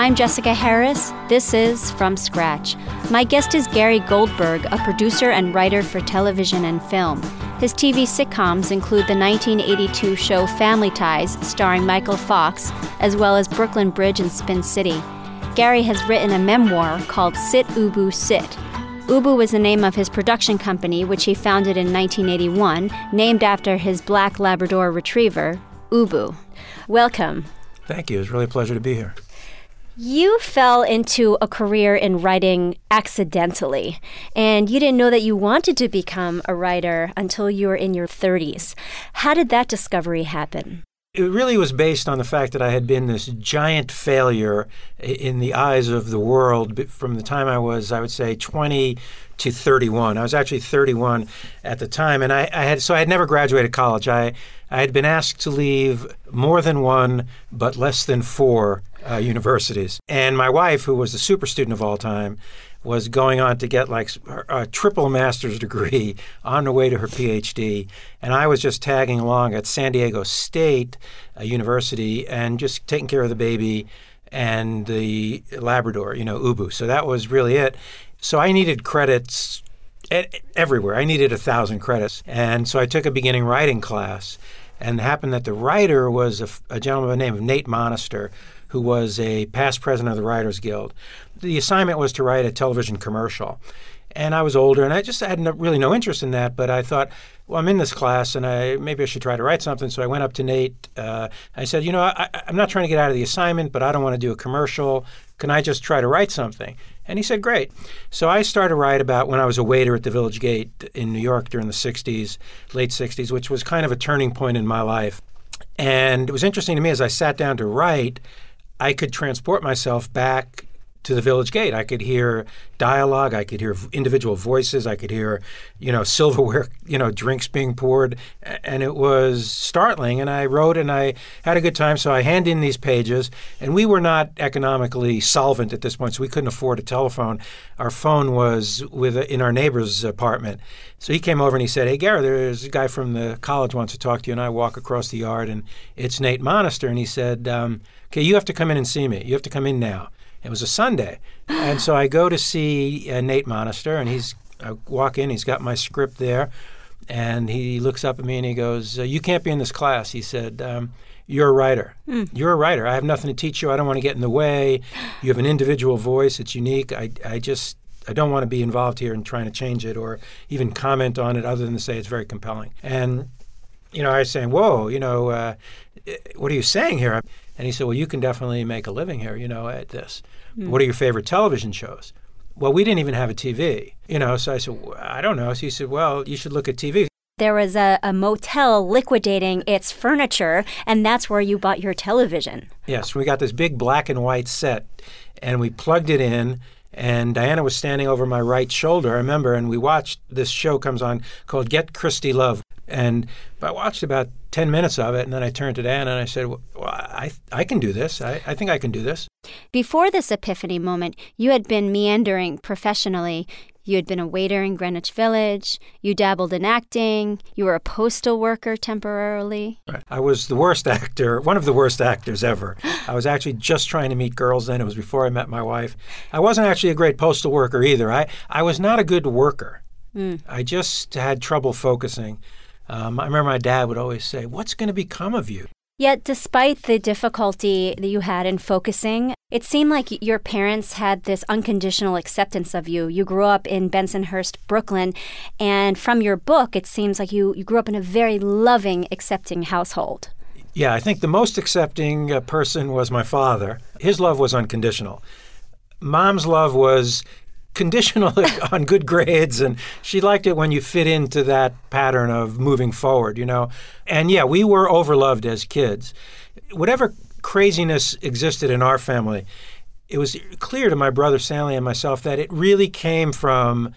I'm Jessica Harris. This is From Scratch. My guest is Gary Goldberg, a producer and writer for television and film. His TV sitcoms include the 1982 show Family Ties, starring Michael Fox, as well as Brooklyn Bridge and Spin City. Gary has written a memoir called Sit Ubu Sit. Ubu was the name of his production company, which he founded in 1981, named after his black Labrador retriever, Ubu. Welcome. Thank you. It's really a pleasure to be here. You fell into a career in writing accidentally, and you didn't know that you wanted to become a writer until you were in your 30s. How did that discovery happen? It really was based on the fact that I had been this giant failure in the eyes of the world from the time I was, I would say, 20 to 31. I was actually 31 at the time, and I, I had so I had never graduated college. I I had been asked to leave more than one, but less than four uh, universities. And my wife, who was the super student of all time, was going on to get like a triple master's degree on the way to her PhD. And I was just tagging along at San Diego State University and just taking care of the baby and the Labrador, you know, Ubu. So that was really it. So I needed credits everywhere. I needed a thousand credits. And so I took a beginning writing class and it happened that the writer was a, a gentleman by the name of Nate Monaster, who was a past president of the Writers Guild. The assignment was to write a television commercial. And I was older, and I just had no, really no interest in that. But I thought, well, I'm in this class, and I maybe I should try to write something. So I went up to Nate. Uh, I said, you know, I, I'm not trying to get out of the assignment, but I don't want to do a commercial. Can I just try to write something? And he said, Great. So I started to write about when I was a waiter at the Village Gate in New York during the 60s, late 60s, which was kind of a turning point in my life. And it was interesting to me as I sat down to write, I could transport myself back to the village gate. I could hear dialogue. I could hear individual voices. I could hear, you know, silverware, you know, drinks being poured, and it was startling. And I wrote, and I had a good time. So I hand in these pages, and we were not economically solvent at this point, so we couldn't afford a telephone. Our phone was with in our neighbor's apartment. So he came over and he said, "Hey, Gary, there's a guy from the college wants to talk to you." And I walk across the yard, and it's Nate Monaster, and he said, um, "Okay, you have to come in and see me. You have to come in now." It was a Sunday, and so I go to see uh, Nate Monaster, and he's I walk in. He's got my script there, and he looks up at me and he goes, uh, "You can't be in this class." He said. Um, you're a writer. Mm. You're a writer. I have nothing to teach you. I don't want to get in the way. You have an individual voice. It's unique. I, I just I don't want to be involved here in trying to change it or even comment on it other than to say it's very compelling. And, you know, I was saying, whoa, you know, uh, what are you saying here? And he said, Well, you can definitely make a living here, you know, at this. Mm. What are your favorite television shows? Well, we didn't even have a TV, you know. So I said, well, I don't know. So he said, Well, you should look at TV. There was a, a motel liquidating its furniture, and that's where you bought your television. Yes, we got this big black and white set, and we plugged it in and Diana was standing over my right shoulder, I remember, and we watched this show comes on called Get Christie Love. And I watched about 10 minutes of it, and then I turned to Diana and I said, well, I, I can do this. I, I think I can do this. Before this epiphany moment, you had been meandering professionally. You had been a waiter in Greenwich Village. You dabbled in acting. You were a postal worker temporarily. Right. I was the worst actor, one of the worst actors ever. I was actually just trying to meet girls then. It was before I met my wife. I wasn't actually a great postal worker either. I, I was not a good worker. Mm. I just had trouble focusing. Um, I remember my dad would always say, What's going to become of you? Yet, despite the difficulty that you had in focusing, it seemed like your parents had this unconditional acceptance of you. You grew up in Bensonhurst, Brooklyn, and from your book, it seems like you, you grew up in a very loving, accepting household. Yeah, I think the most accepting uh, person was my father. His love was unconditional. Mom's love was conditional on good grades and she liked it when you fit into that pattern of moving forward you know and yeah we were overloved as kids whatever craziness existed in our family it was clear to my brother Stanley and myself that it really came from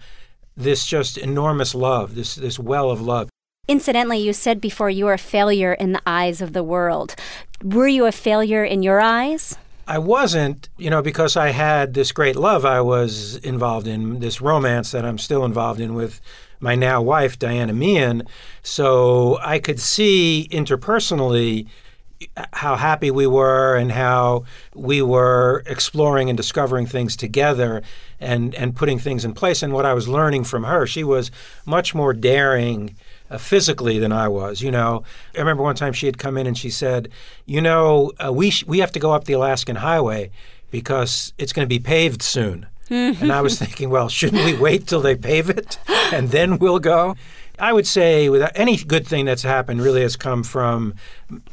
this just enormous love this this well of love Incidentally, you said before you were a failure in the eyes of the world. Were you a failure in your eyes? I wasn't, you know, because I had this great love. I was involved in this romance that I'm still involved in with my now wife, Diana Meehan. So I could see interpersonally uh, how happy we were and how we were exploring and discovering things together and and putting things in place and what I was learning from her she was much more daring uh, physically than I was you know I remember one time she had come in and she said you know uh, we sh- we have to go up the Alaskan highway because it's going to be paved soon and I was thinking well shouldn't we wait till they pave it and then we'll go I would say with any good thing that's happened really has come from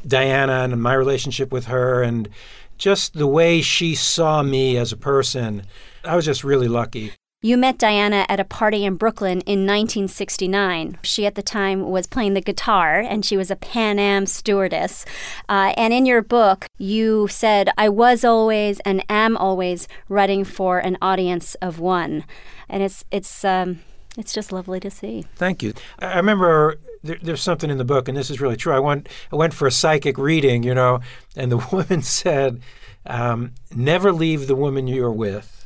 Diana and my relationship with her and just the way she saw me as a person. I was just really lucky. You met Diana at a party in Brooklyn in 1969. She, at the time, was playing the guitar and she was a Pan Am stewardess. Uh, and in your book, you said, I was always and am always writing for an audience of one. And it's, it's, um, it's just lovely to see. Thank you. I remember there, there's something in the book, and this is really true. I went, I went for a psychic reading, you know, and the woman said, um, "Never leave the woman you're with.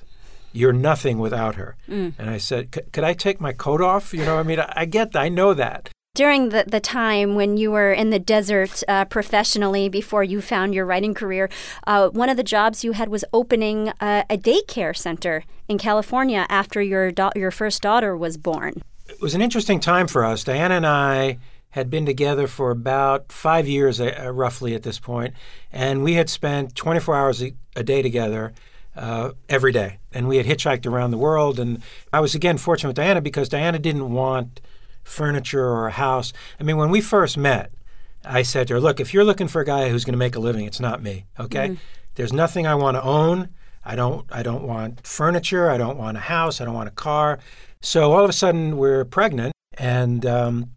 You're nothing without her." Mm. And I said, "Could I take my coat off?" You know, I mean, I, I get that. I know that during the, the time when you were in the desert uh, professionally before you found your writing career, uh, one of the jobs you had was opening a, a daycare center in California after your da- your first daughter was born. It was an interesting time for us. Diana and I had been together for about five years, uh, roughly at this point, and we had spent 24 hours a, a day together. Uh, every day. And we had hitchhiked around the world. And I was again fortunate with Diana because Diana didn't want furniture or a house. I mean, when we first met, I said to her, "Look, if you're looking for a guy who's going to make a living, it's not me. Okay? Mm-hmm. There's nothing I want to own. I don't. I don't want furniture. I don't want a house. I don't want a car. So all of a sudden, we're pregnant, and um,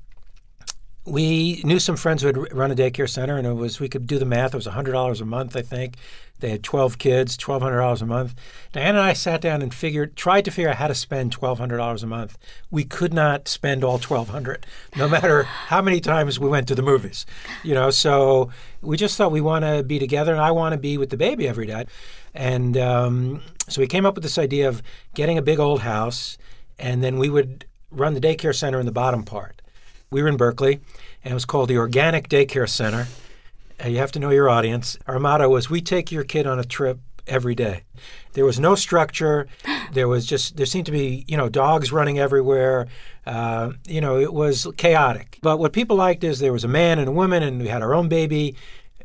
we knew some friends who had run a daycare center, and it was we could do the math. It was hundred dollars a month, I think. They had twelve kids, twelve hundred dollars a month. Diane and I sat down and figured, tried to figure out how to spend twelve hundred dollars a month. We could not spend all twelve hundred, no matter how many times we went to the movies. You know, so we just thought we want to be together, and I want to be with the baby every day. And um, so we came up with this idea of getting a big old house, and then we would run the daycare center in the bottom part we were in Berkeley, and it was called the Organic Daycare Center. Uh, you have to know your audience. Our motto was We take your kid on a trip every day. There was no structure. There was just, there seemed to be, you know, dogs running everywhere. Uh, you know, it was chaotic. But what people liked is there was a man and a woman, and we had our own baby,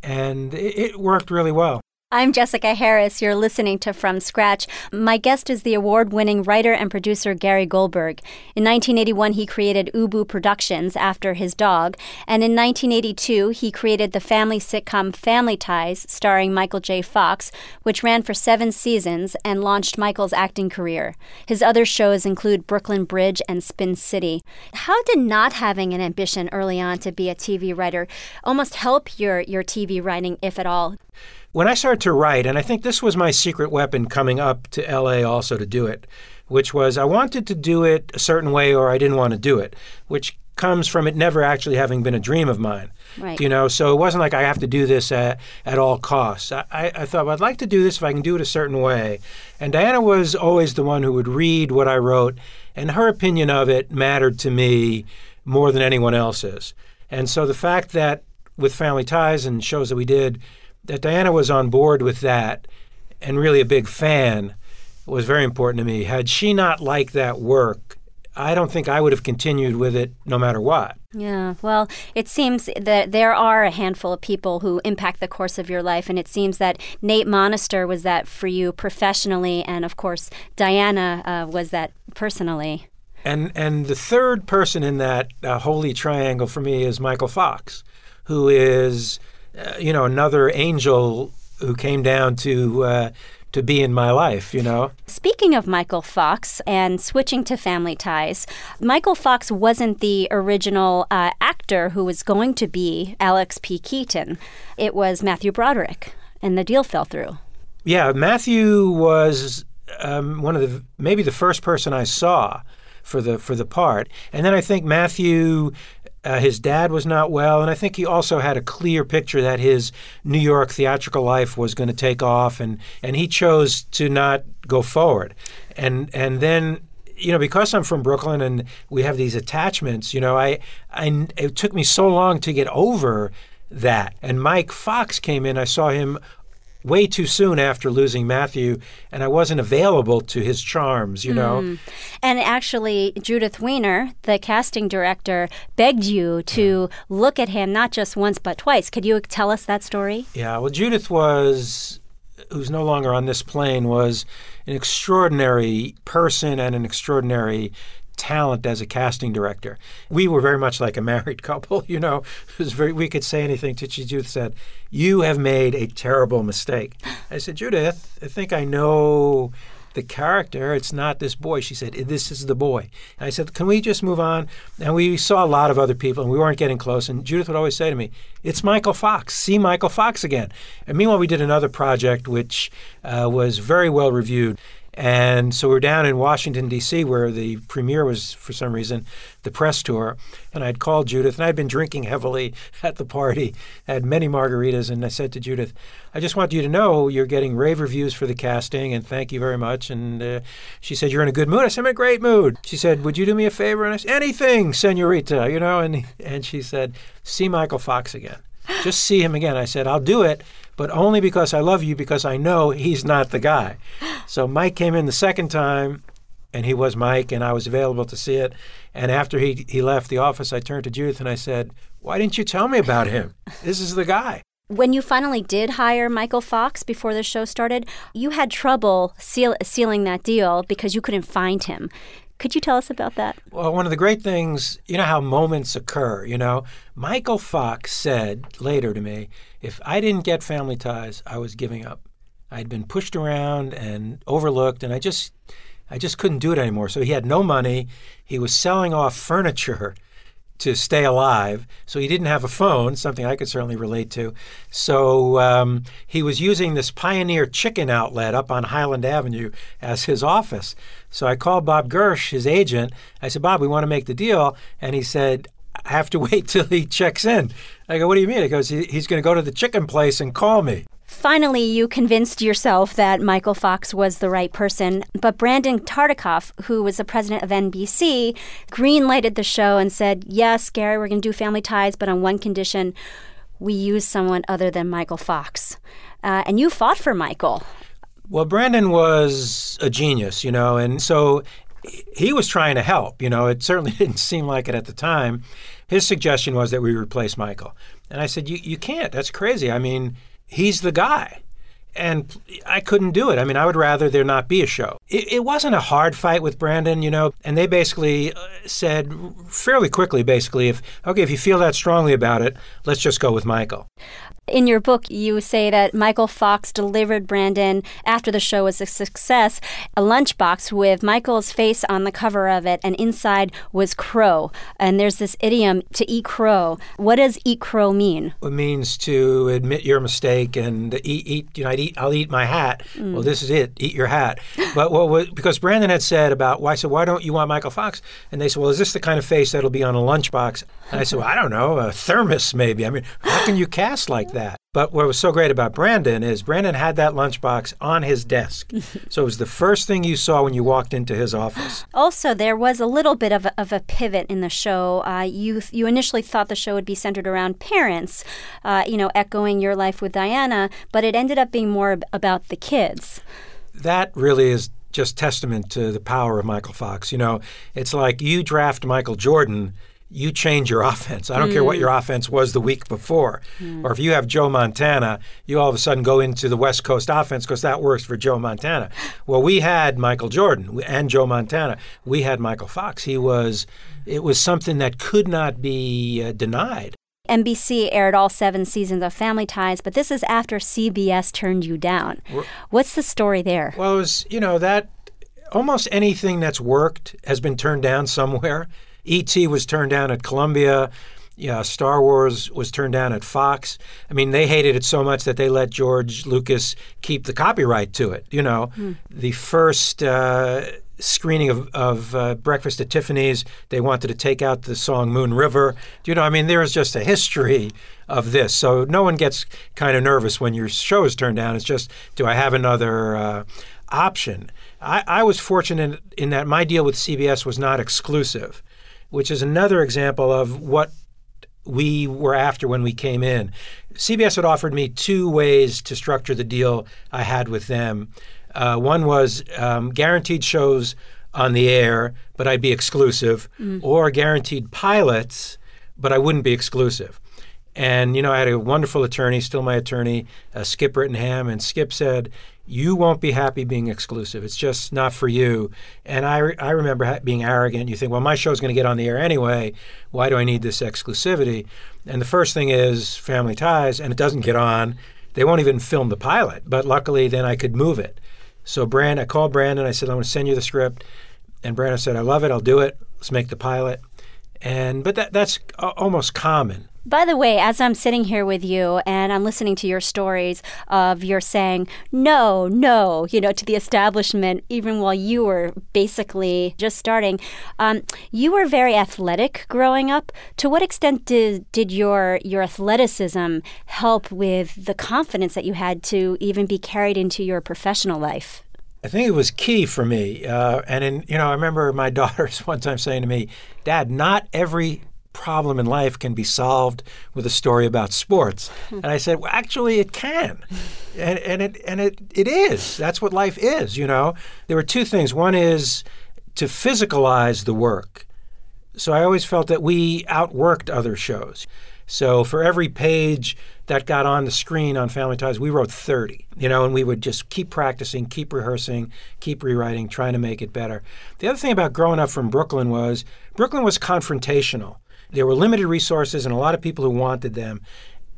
and it, it worked really well. I'm Jessica Harris. You're listening to From Scratch. My guest is the award winning writer and producer Gary Goldberg. In 1981, he created Ubu Productions after his dog. And in 1982, he created the family sitcom Family Ties, starring Michael J. Fox, which ran for seven seasons and launched Michael's acting career. His other shows include Brooklyn Bridge and Spin City. How did not having an ambition early on to be a TV writer almost help your, your TV writing, if at all? When I started to write, and I think this was my secret weapon coming up to LA also to do it, which was I wanted to do it a certain way or I didn't want to do it, which comes from it never actually having been a dream of mine. Right. You know, so it wasn't like I have to do this at, at all costs. I, I thought, well, I'd like to do this if I can do it a certain way. And Diana was always the one who would read what I wrote, and her opinion of it mattered to me more than anyone else's. And so the fact that with Family Ties and shows that we did, that Diana was on board with that and really a big fan was very important to me. Had she not liked that work, I don't think I would have continued with it no matter what. Yeah, well, it seems that there are a handful of people who impact the course of your life, and it seems that Nate Monaster was that for you professionally, and of course, Diana uh, was that personally. And and the third person in that uh, holy triangle for me is Michael Fox, who is uh, you know, another angel who came down to uh, to be in my life, you know. Speaking of Michael Fox and switching to family ties, Michael Fox wasn't the original uh, actor who was going to be Alex P. Keaton. It was Matthew Broderick, and the deal fell through. Yeah, Matthew was um, one of the maybe the first person I saw for the for the part, and then I think Matthew uh, his dad was not well, and I think he also had a clear picture that his New York theatrical life was going to take off, and, and he chose to not go forward. And and then you know because I'm from Brooklyn and we have these attachments, you know, I I it took me so long to get over that. And Mike Fox came in. I saw him way too soon after losing Matthew, and I wasn't available to his charms, you know. Mm. And actually, Judith Weiner, the casting director, begged you to yeah. look at him not just once but twice. Could you tell us that story? Yeah, well, Judith was, who's no longer on this plane, was an extraordinary person and an extraordinary talent as a casting director. We were very much like a married couple, you know. It was very we could say anything to Judith said, You have made a terrible mistake. I said, Judith, I think I know the character. It's not this boy. She said, This is the boy. And I said, Can we just move on? And we saw a lot of other people and we weren't getting close. And Judith would always say to me, It's Michael Fox. See Michael Fox again. And meanwhile, we did another project which uh, was very well reviewed. And so we're down in Washington, D.C., where the premiere was, for some reason, the press tour. And I'd called Judith, and I'd been drinking heavily at the party, had many margaritas. And I said to Judith, I just want you to know you're getting rave reviews for the casting, and thank you very much. And uh, she said, You're in a good mood? I said, I'm in a great mood. She said, Would you do me a favor? And I said, Anything, senorita, you know? And, and she said, See Michael Fox again. Just see him again. I said, I'll do it but only because I love you because I know he's not the guy. So Mike came in the second time and he was Mike and I was available to see it. And after he he left the office, I turned to Judith and I said, "Why didn't you tell me about him? This is the guy." When you finally did hire Michael Fox before the show started, you had trouble seal- sealing that deal because you couldn't find him. Could you tell us about that? Well, one of the great things, you know how moments occur, you know? Michael Fox said later to me, if I didn't get family ties, I was giving up. I'd been pushed around and overlooked and I just I just couldn't do it anymore. So he had no money. He was selling off furniture to stay alive. So he didn't have a phone, something I could certainly relate to. So um, he was using this Pioneer chicken outlet up on Highland Avenue as his office. So I called Bob Gersh, his agent. I said, Bob, we want to make the deal. And he said, I have to wait till he checks in. I go, what do you mean? He goes, he's going to go to the chicken place and call me. Finally, you convinced yourself that Michael Fox was the right person, but Brandon Tartikoff, who was the president of NBC, greenlighted the show and said, Yes, Gary, we're going to do Family Ties, but on one condition we use someone other than Michael Fox. Uh, and you fought for Michael. Well, Brandon was a genius, you know, and so he was trying to help. You know, it certainly didn't seem like it at the time. His suggestion was that we replace Michael. And I said, You, you can't. That's crazy. I mean, he's the guy. And I couldn't do it. I mean, I would rather there not be a show. It, it wasn't a hard fight with Brandon, you know, and they basically uh, said fairly quickly, basically, if, okay, if you feel that strongly about it, let's just go with Michael. In your book, you say that Michael Fox delivered Brandon, after the show was a success, a lunchbox with Michael's face on the cover of it, and inside was crow. And there's this idiom to eat crow. What does eat crow mean? It means to admit your mistake and eat, eat you know, I'd eat, I'll eat my hat. Mm. Well, this is it, eat your hat. But what because Brandon had said about, why, said, why don't you want Michael Fox? And they said, well, is this the kind of face that'll be on a lunchbox? And I said, well, I don't know, a thermos maybe. I mean, how can you cast like that. But what was so great about Brandon is Brandon had that lunchbox on his desk. so it was the first thing you saw when you walked into his office. Also, there was a little bit of a, of a pivot in the show. Uh, you, you initially thought the show would be centered around parents, uh, you know, echoing your life with Diana, but it ended up being more about the kids. That really is just testament to the power of Michael Fox. You know, it's like you draft Michael Jordan you change your offense. I don't mm. care what your mm. offense was the week before. Mm. Or if you have Joe Montana, you all of a sudden go into the West Coast offense because that works for Joe Montana. Well, we had Michael Jordan and Joe Montana. We had Michael Fox. He was, it was something that could not be uh, denied. NBC aired all seven seasons of Family Ties, but this is after CBS turned you down. What's the story there? Well, it was, you know, that almost anything that's worked has been turned down somewhere. E.T. was turned down at Columbia. Yeah, Star Wars was turned down at Fox. I mean, they hated it so much that they let George Lucas keep the copyright to it. You know, mm. the first uh, screening of, of uh, Breakfast at Tiffany's, they wanted to take out the song Moon River. You know, I mean, there is just a history of this. So no one gets kind of nervous when your show is turned down. It's just, do I have another uh, option? I, I was fortunate in that my deal with CBS was not exclusive which is another example of what we were after when we came in. CBS had offered me two ways to structure the deal I had with them. Uh, one was um, guaranteed shows on the air, but I'd be exclusive, mm. or guaranteed pilots, but I wouldn't be exclusive. And, you know, I had a wonderful attorney, still my attorney, uh, Skip Brittenham, and Skip said, You won't be happy being exclusive. It's just not for you. And I, re- I remember ha- being arrogant. You think, Well, my show's going to get on the air anyway. Why do I need this exclusivity? And the first thing is Family Ties, and it doesn't get on. They won't even film the pilot. But luckily, then I could move it. So, Brand, I called Brandon. I said, I'm going to send you the script. And Brandon said, I love it. I'll do it. Let's make the pilot. And but that that's almost common. By the way, as I'm sitting here with you and I'm listening to your stories of your saying no, no, you know, to the establishment, even while you were basically just starting, um, you were very athletic growing up. To what extent did did your your athleticism help with the confidence that you had to even be carried into your professional life? I think it was key for me. Uh, and in, you know, I remember my daughters one time saying to me, "Dad, not every problem in life can be solved with a story about sports." and I said, "Well, actually, it can, and, and it and it it is. That's what life is. You know, there were two things. One is to physicalize the work. So I always felt that we outworked other shows. So for every page that got on the screen on Family Ties, we wrote 30, you know, and we would just keep practicing, keep rehearsing, keep rewriting, trying to make it better. The other thing about growing up from Brooklyn was Brooklyn was confrontational. There were limited resources and a lot of people who wanted them.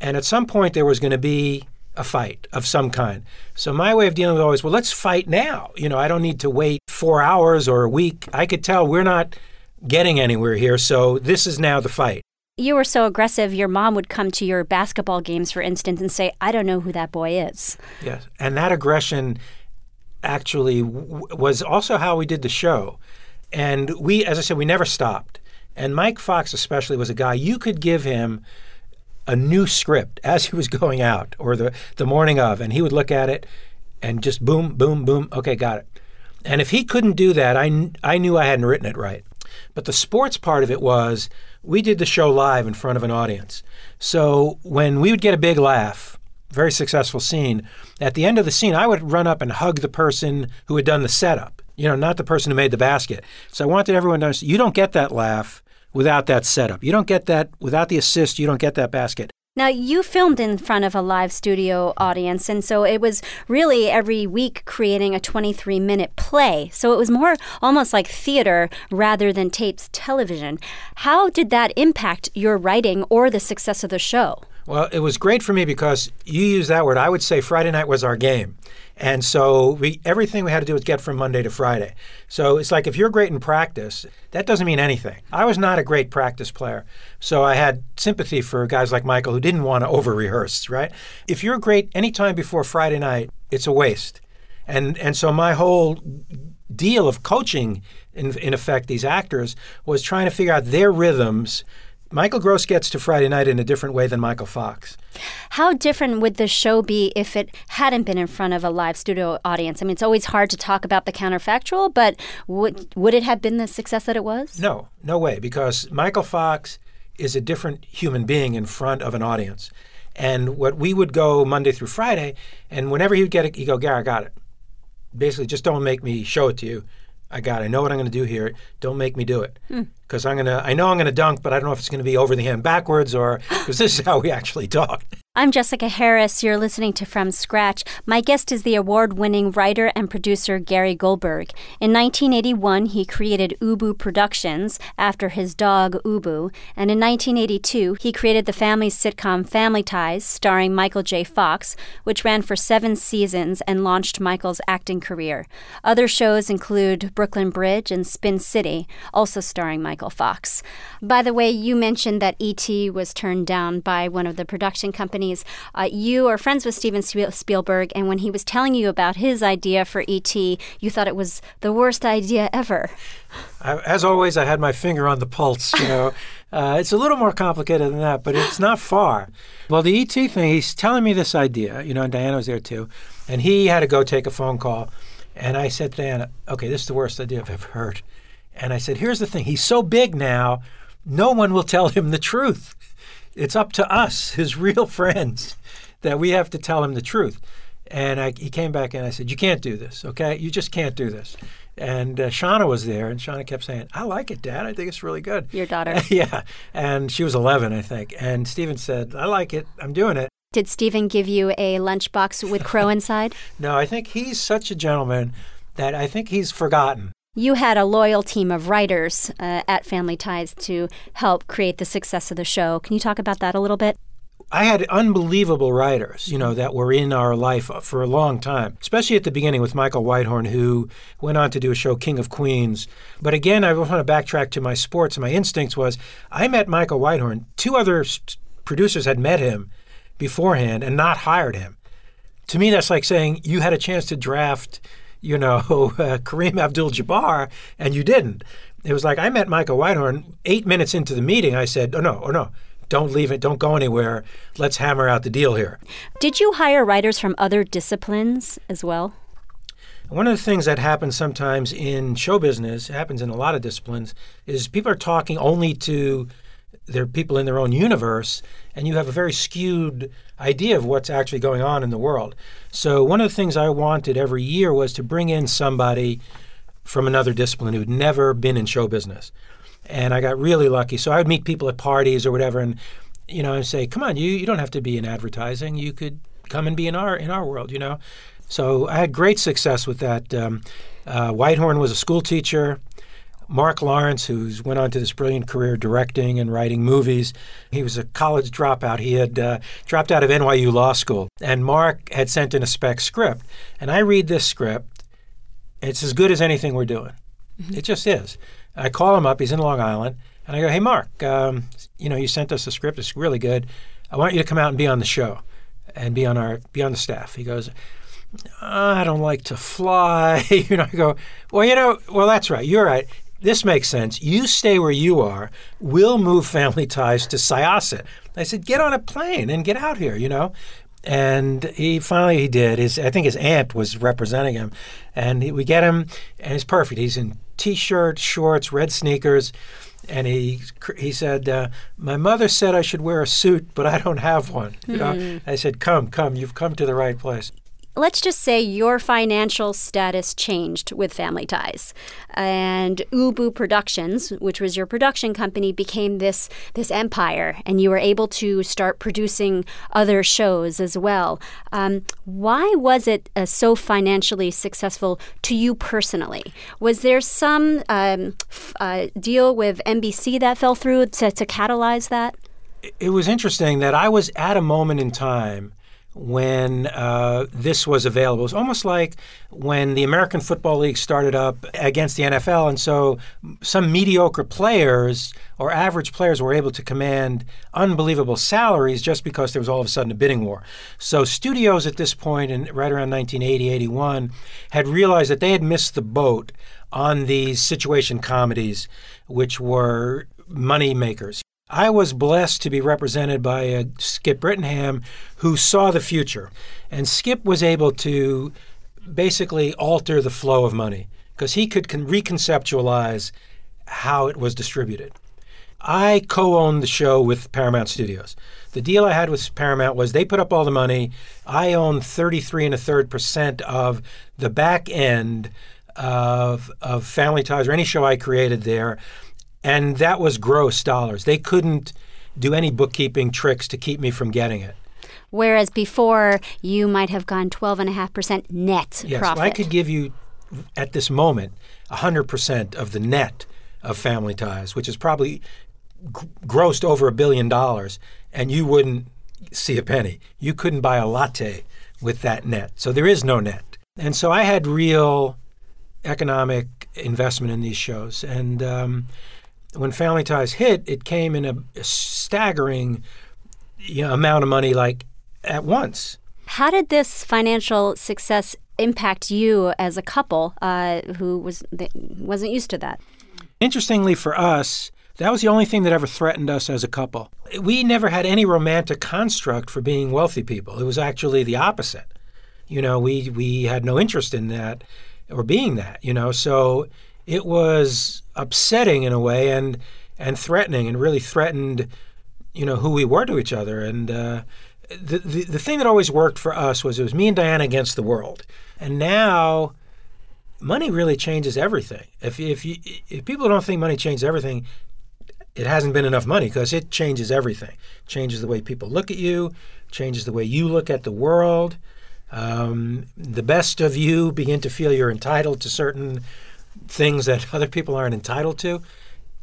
And at some point, there was going to be a fight of some kind. So my way of dealing with it always, well, let's fight now. You know, I don't need to wait four hours or a week. I could tell we're not getting anywhere here, so this is now the fight you were so aggressive, your mom would come to your basketball games, for instance, and say, I don't know who that boy is. Yes. And that aggression actually w- was also how we did the show. And we, as I said, we never stopped. And Mike Fox, especially, was a guy you could give him a new script as he was going out or the, the morning of, and he would look at it and just boom, boom, boom. Okay, got it. And if he couldn't do that, I, I knew I hadn't written it right. But the sports part of it was we did the show live in front of an audience. So when we would get a big laugh, very successful scene, at the end of the scene, I would run up and hug the person who had done the setup, you know, not the person who made the basket. So I wanted everyone to understand you don't get that laugh without that setup. You don't get that without the assist, you don't get that basket. Now, you filmed in front of a live studio audience, and so it was really every week creating a 23 minute play. So it was more almost like theater rather than tapes television. How did that impact your writing or the success of the show? Well, it was great for me because you use that word. I would say Friday night was our game. And so we everything we had to do was get from Monday to Friday. So it's like if you're great in practice, that doesn't mean anything. I was not a great practice player. So I had sympathy for guys like Michael who didn't want to over rehearse, right? If you're great anytime before Friday night, it's a waste. And and so my whole deal of coaching in, in effect these actors was trying to figure out their rhythms Michael Gross gets to Friday night in a different way than Michael Fox. How different would the show be if it hadn't been in front of a live studio audience? I mean, it's always hard to talk about the counterfactual, but would would it have been the success that it was? No, no way, because Michael Fox is a different human being in front of an audience. And what we would go Monday through Friday, and whenever he'd get it, he'd go, Gary, I got it. Basically, just don't make me show it to you. I got it. I know what I'm going to do here. Don't make me do it. Because hmm. I'm going to, I know I'm going to dunk, but I don't know if it's going to be over the hand backwards or, because this is how we actually talk. I'm Jessica Harris. You're listening to From Scratch. My guest is the award winning writer and producer Gary Goldberg. In 1981, he created Ubu Productions after his dog Ubu. And in 1982, he created the family sitcom Family Ties, starring Michael J. Fox, which ran for seven seasons and launched Michael's acting career. Other shows include Brooklyn Bridge and Spin City, also starring Michael Fox. By the way, you mentioned that E.T. was turned down by one of the production companies companies. Uh, you are friends with Steven Spielberg, and when he was telling you about his idea for ET, you thought it was the worst idea ever. As always, I had my finger on the pulse. You know, uh, it's a little more complicated than that, but it's not far. Well, the ET thing, he's telling me this idea. You know, and Diana was there too, and he had to go take a phone call, and I said to Diana, "Okay, this is the worst idea I've ever heard." And I said, "Here's the thing. He's so big now, no one will tell him the truth." It's up to us, his real friends, that we have to tell him the truth. And I, he came back and I said, You can't do this, okay? You just can't do this. And uh, Shauna was there, and Shauna kept saying, I like it, Dad. I think it's really good. Your daughter. yeah. And she was 11, I think. And Stephen said, I like it. I'm doing it. Did Stephen give you a lunchbox with crow inside? no, I think he's such a gentleman that I think he's forgotten. You had a loyal team of writers uh, at Family Ties to help create the success of the show. Can you talk about that a little bit? I had unbelievable writers, you know, that were in our life for a long time, especially at the beginning with Michael Weithorn, who went on to do a show, King of Queens. But again, I want to backtrack to my sports. My instincts was I met Michael Weithorn. Two other producers had met him beforehand and not hired him. To me, that's like saying you had a chance to draft, you know, uh, Kareem Abdul-Jabbar and you didn't. It was like I met Michael Weithorn eight minutes into the meeting. I said, "Oh no, oh no, don't leave it, don't go anywhere. Let's hammer out the deal here. Did you hire writers from other disciplines as well? One of the things that happens sometimes in show business, happens in a lot of disciplines, is people are talking only to their people in their own universe, and you have a very skewed idea of what's actually going on in the world. So, one of the things I wanted every year was to bring in somebody from another discipline who'd never been in show business and I got really lucky. So I would meet people at parties or whatever, and you know, and say, "Come on, you you don't have to be in advertising. You could come and be in our in our world." You know, so I had great success with that. Um, uh, Weithorn was a school teacher. Marc Lawrence, who's went on to this brilliant career directing and writing movies, he was a college dropout. He had uh, dropped out of NYU Law School, and Mark had sent in a spec script. And I read this script. It's as good as anything we're doing. Mm-hmm. It just is. I call him up. He's in Long Island, and I go, "Hey, Mark, um, you know, you sent us a script. It's really good. I want you to come out and be on the show, and be on our be on the staff." He goes, "I don't like to fly." you know, I go, "Well, you know, well, that's right. You're right. This makes sense. You stay where you are. We'll move family ties to Syosset." I said, "Get on a plane and get out here." You know, and he finally he did. His I think his aunt was representing him, and he, we get him, and he's perfect. He's in t-shirt, shorts, red sneakers, and he he said, uh, "My mother said I should wear a suit, but I don't have one." You know, hmm. I said, "Come, come, you've come to the right place." Let's just say your financial status changed with Family Ties, and Ubu Productions, which was your production company, became this this empire, and you were able to start producing other shows as well. Um, why was it uh, so financially successful to you personally? Was there some um, f- uh, deal with NBC that fell through to, to catalyze that? It was interesting that I was at a moment in time when uh, this was available. It was almost like when the American Football League started up against the NFL, and so some mediocre players or average players were able to command unbelievable salaries just because there was all of a sudden a bidding war. So studios at this point, in right around 1980, 81, had realized that they had missed the boat on these situation comedies, which were money makers. I was blessed to be represented by uh, Skip Brittenham, who saw the future. And Skip was able to basically alter the flow of money because he could con- reconceptualize how it was distributed. I co owned the show with Paramount Studios. The deal I had with Paramount was they put up all the money. I owned 33 and a third percent of the back end of, of Family Ties or any show I created there and that was gross dollars. They couldn't do any bookkeeping tricks to keep me from getting it. Whereas before, you might have gone 12.5% net yes, profit. I could give you, at this moment, 100% of the net of family ties, which is probably g- grossed over a billion dollars, and you wouldn't see a penny. You couldn't buy a latte with that net. So there is no net. And so I had real economic investment in these shows. And, um, when Family Ties hit, it came in a, a staggering you know, amount of money, like at once. How did this financial success impact you as a couple uh, who was wasn't used to that? Interestingly, for us, that was the only thing that ever threatened us as a couple. We never had any romantic construct for being wealthy people. It was actually the opposite. You know, we we had no interest in that or being that. You know, so it was upsetting in a way and and threatening and really threatened you know, who we were to each other. And uh, the, the the thing that always worked for us was it was me and Diana against the world. And now, money really changes everything. If if you if people don't think money changes everything, it hasn't been enough money because it changes everything. Changes the way people look at you, changes the way you look at the world. Um, the best of you begin to feel you're entitled to certain things that other people aren't entitled to.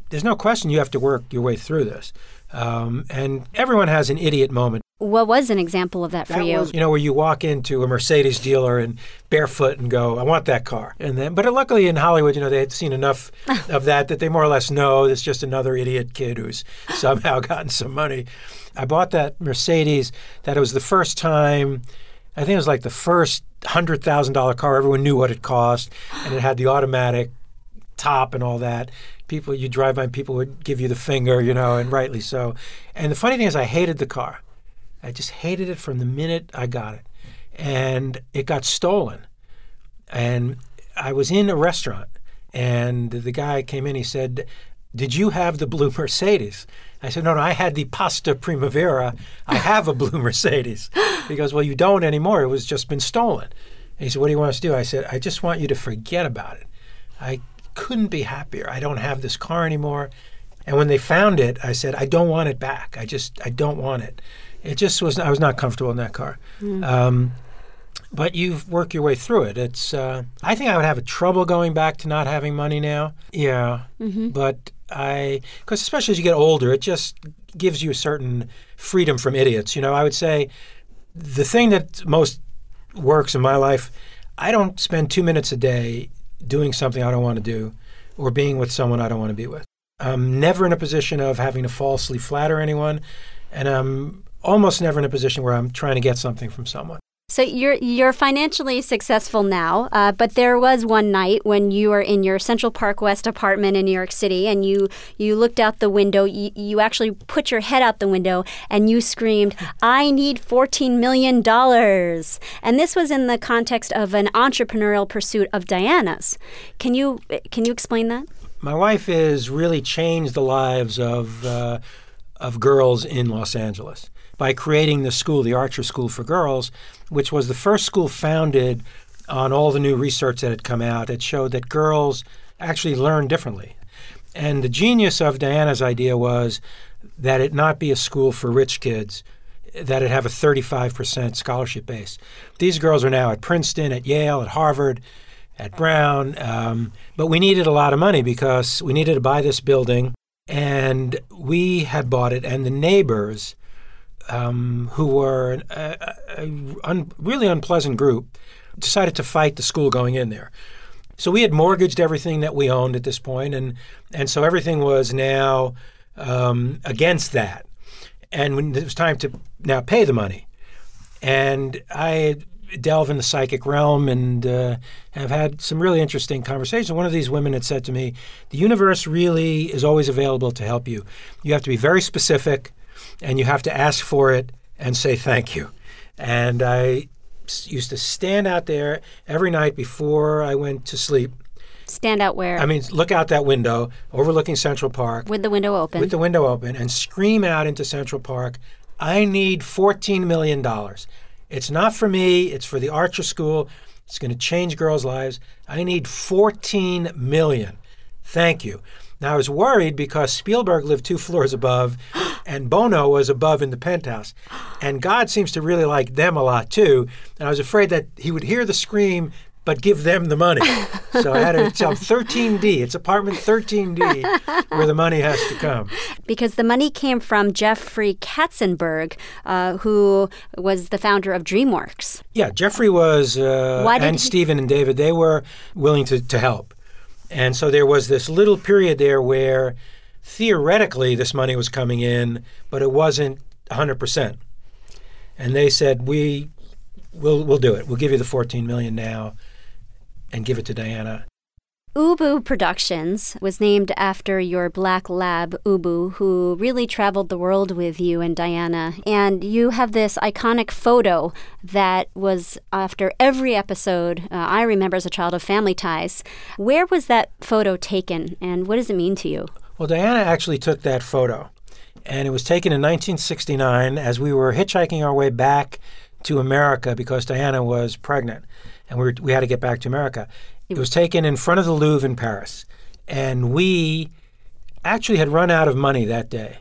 There's no question you have to work your way through this. Um, and everyone has an idiot moment. What was an example of that for That you? was, you know, where you walk into a Mercedes dealer and barefoot and go, "I want that car." And then, but luckily in Hollywood, you know, they had seen enough of that that they more or less know it's just another idiot kid who's somehow gotten some money. I bought that Mercedes. That it was the first time. I think it was like the first hundred thousand dollar car. Everyone knew what it cost, and it had the automatic top and all that. People, you drive by, and people would give you the finger, you know, and rightly so. And the funny thing is, I hated the car. I just hated it from the minute I got it. And it got stolen. And I was in a restaurant, and the guy came in. He said, Did you have the blue Mercedes? I said, No, no, I had the Pasta Primavera. I have a blue Mercedes. He goes, Well, you don't anymore. It was just been stolen. And he said, What do you want us to do? I said, I just want you to forget about it. I couldn't be happier. I don't have this car anymore. And when they found it, I said, I don't want it back. I just, I don't want it. It just was, I was not comfortable in that car. Um, but you work your way through it. It's, uh, I think I would have a trouble going back to not having money now. Yeah. But I, because especially as you get older, it just gives you a certain freedom from idiots. You know, I would say the thing that most works in my life, I don't spend two minutes a day doing something I don't want to do or being with someone I don't want to be with. I'm never in a position of having to falsely flatter anyone, and I'm almost never in a position where I'm trying to get something from someone. So you're you're financially successful now, uh, but there was one night when you were in your Central Park West apartment in New York City, and you you looked out the window. You, you actually put your head out the window and you screamed, "I need fourteen million dollars!" And this was in the context of an entrepreneurial pursuit of Diana's. Can you can you explain that? My wife has really changed the lives of uh, of girls in Los Angeles by creating the school, the Archer School for Girls, which was the first school founded on all the new research that had come out that showed that girls actually learn differently. And the genius of Diana's idea was that it not be a school for rich kids, that it have a 35% scholarship base. These girls are now at Princeton, at Yale, at Harvard, at Brown. Um, but we needed a lot of money because we needed to buy this building, and we had bought it, and the neighbors, um, who were a, a, un, really unpleasant group, decided to fight the school going in there. So we had mortgaged everything that we owned at this point, and and so everything was now um, against that. And when it was time to now pay the money, and I delve in the psychic realm and uh, have had some really interesting conversations. One of these women had said to me, "The universe really is always available to help you. You have to be very specific, and you have to ask for it and say thank you." And I used to stand out there every night before I went to sleep. Stand out where I mean, look out that window overlooking Central Park with the window open. with the window open and scream out into Central Park, I need $14 million. It's not for me, it's for the Archer School. It's going to change girls' lives. I need 14 million. Thank you. Now I was worried because Spielberg lived two floors above and Bono was above in the penthouse. And God seems to really like them a lot too. And I was afraid that he would hear the scream but give them the money. So I had to tell 13D. It's apartment 13D where the money has to come. because the money came from Jeffrey Katzenberg, uh, who was the founder of DreamWorks. Yeah, Jeffrey was, uh, and he- Stephen and David, they were willing to, to help. And so there was this little period there where theoretically this money was coming in, but it wasn't 100%. And they said, we, we'll, we'll do it. We'll give you the 14 million now and give it to Diana. Ubu Productions was named after your black lab, Ubu, who really traveled the world with you and Diana. And you have this iconic photo that was after every episode uh, I remember as a child of Family Ties. Where was that photo taken, and what does it mean to you? Well, Diana actually took that photo. And it was taken in 1969 as we were hitchhiking our way back to America because Diana was pregnant and we, were, we had to get back to America. It was taken in front of the Louvre in Paris. And we actually had run out of money that day.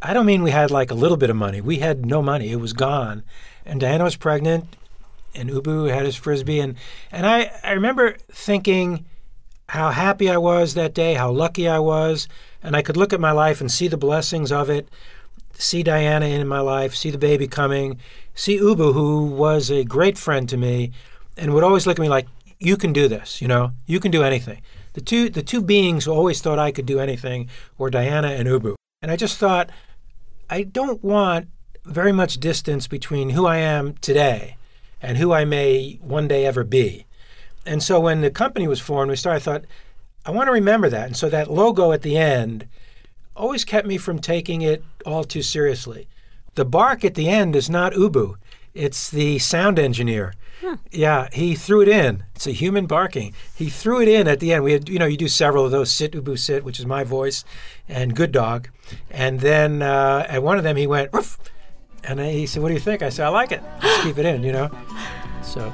I don't mean we had like a little bit of money. We had no money. It was gone. And Diana was pregnant and Ubu had his frisbee and and I, I remember thinking how happy I was that day, how lucky I was, and I could look at my life and see the blessings of it, see Diana in my life, see the baby coming, see Ubu who was a great friend to me and would always look at me like you can do this, you know? You can do anything. The two the two beings who always thought I could do anything were Diana and Ubu. And I just thought I don't want very much distance between who I am today and who I may one day ever be. And so when the company was formed, we started, I thought, I want to remember that. And so that logo at the end always kept me from taking it all too seriously. The bark at the end is not Ubu, it's the sound engineer. Huh. Yeah, he threw it in. It's a human barking. He threw it in at the end. We had, you know, you do several of those sit, Ubu, sit, which is my voice, and good dog. And then uh, at one of them, he went, Ruff! And he said, What do you think? I said, I like it. Let's keep it in, you know? So.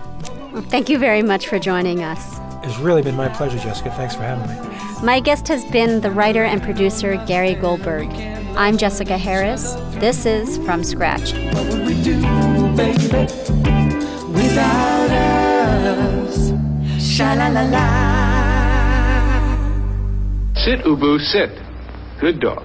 Well, thank you very much for joining us. It's really been my pleasure, Jessica. Thanks for having me. My guest has been the writer and producer Gary Goldberg. I'm Jessica Harris. This is From Scratch. Without us? Sha la la la. Sit, Ubu, sit. Good dog.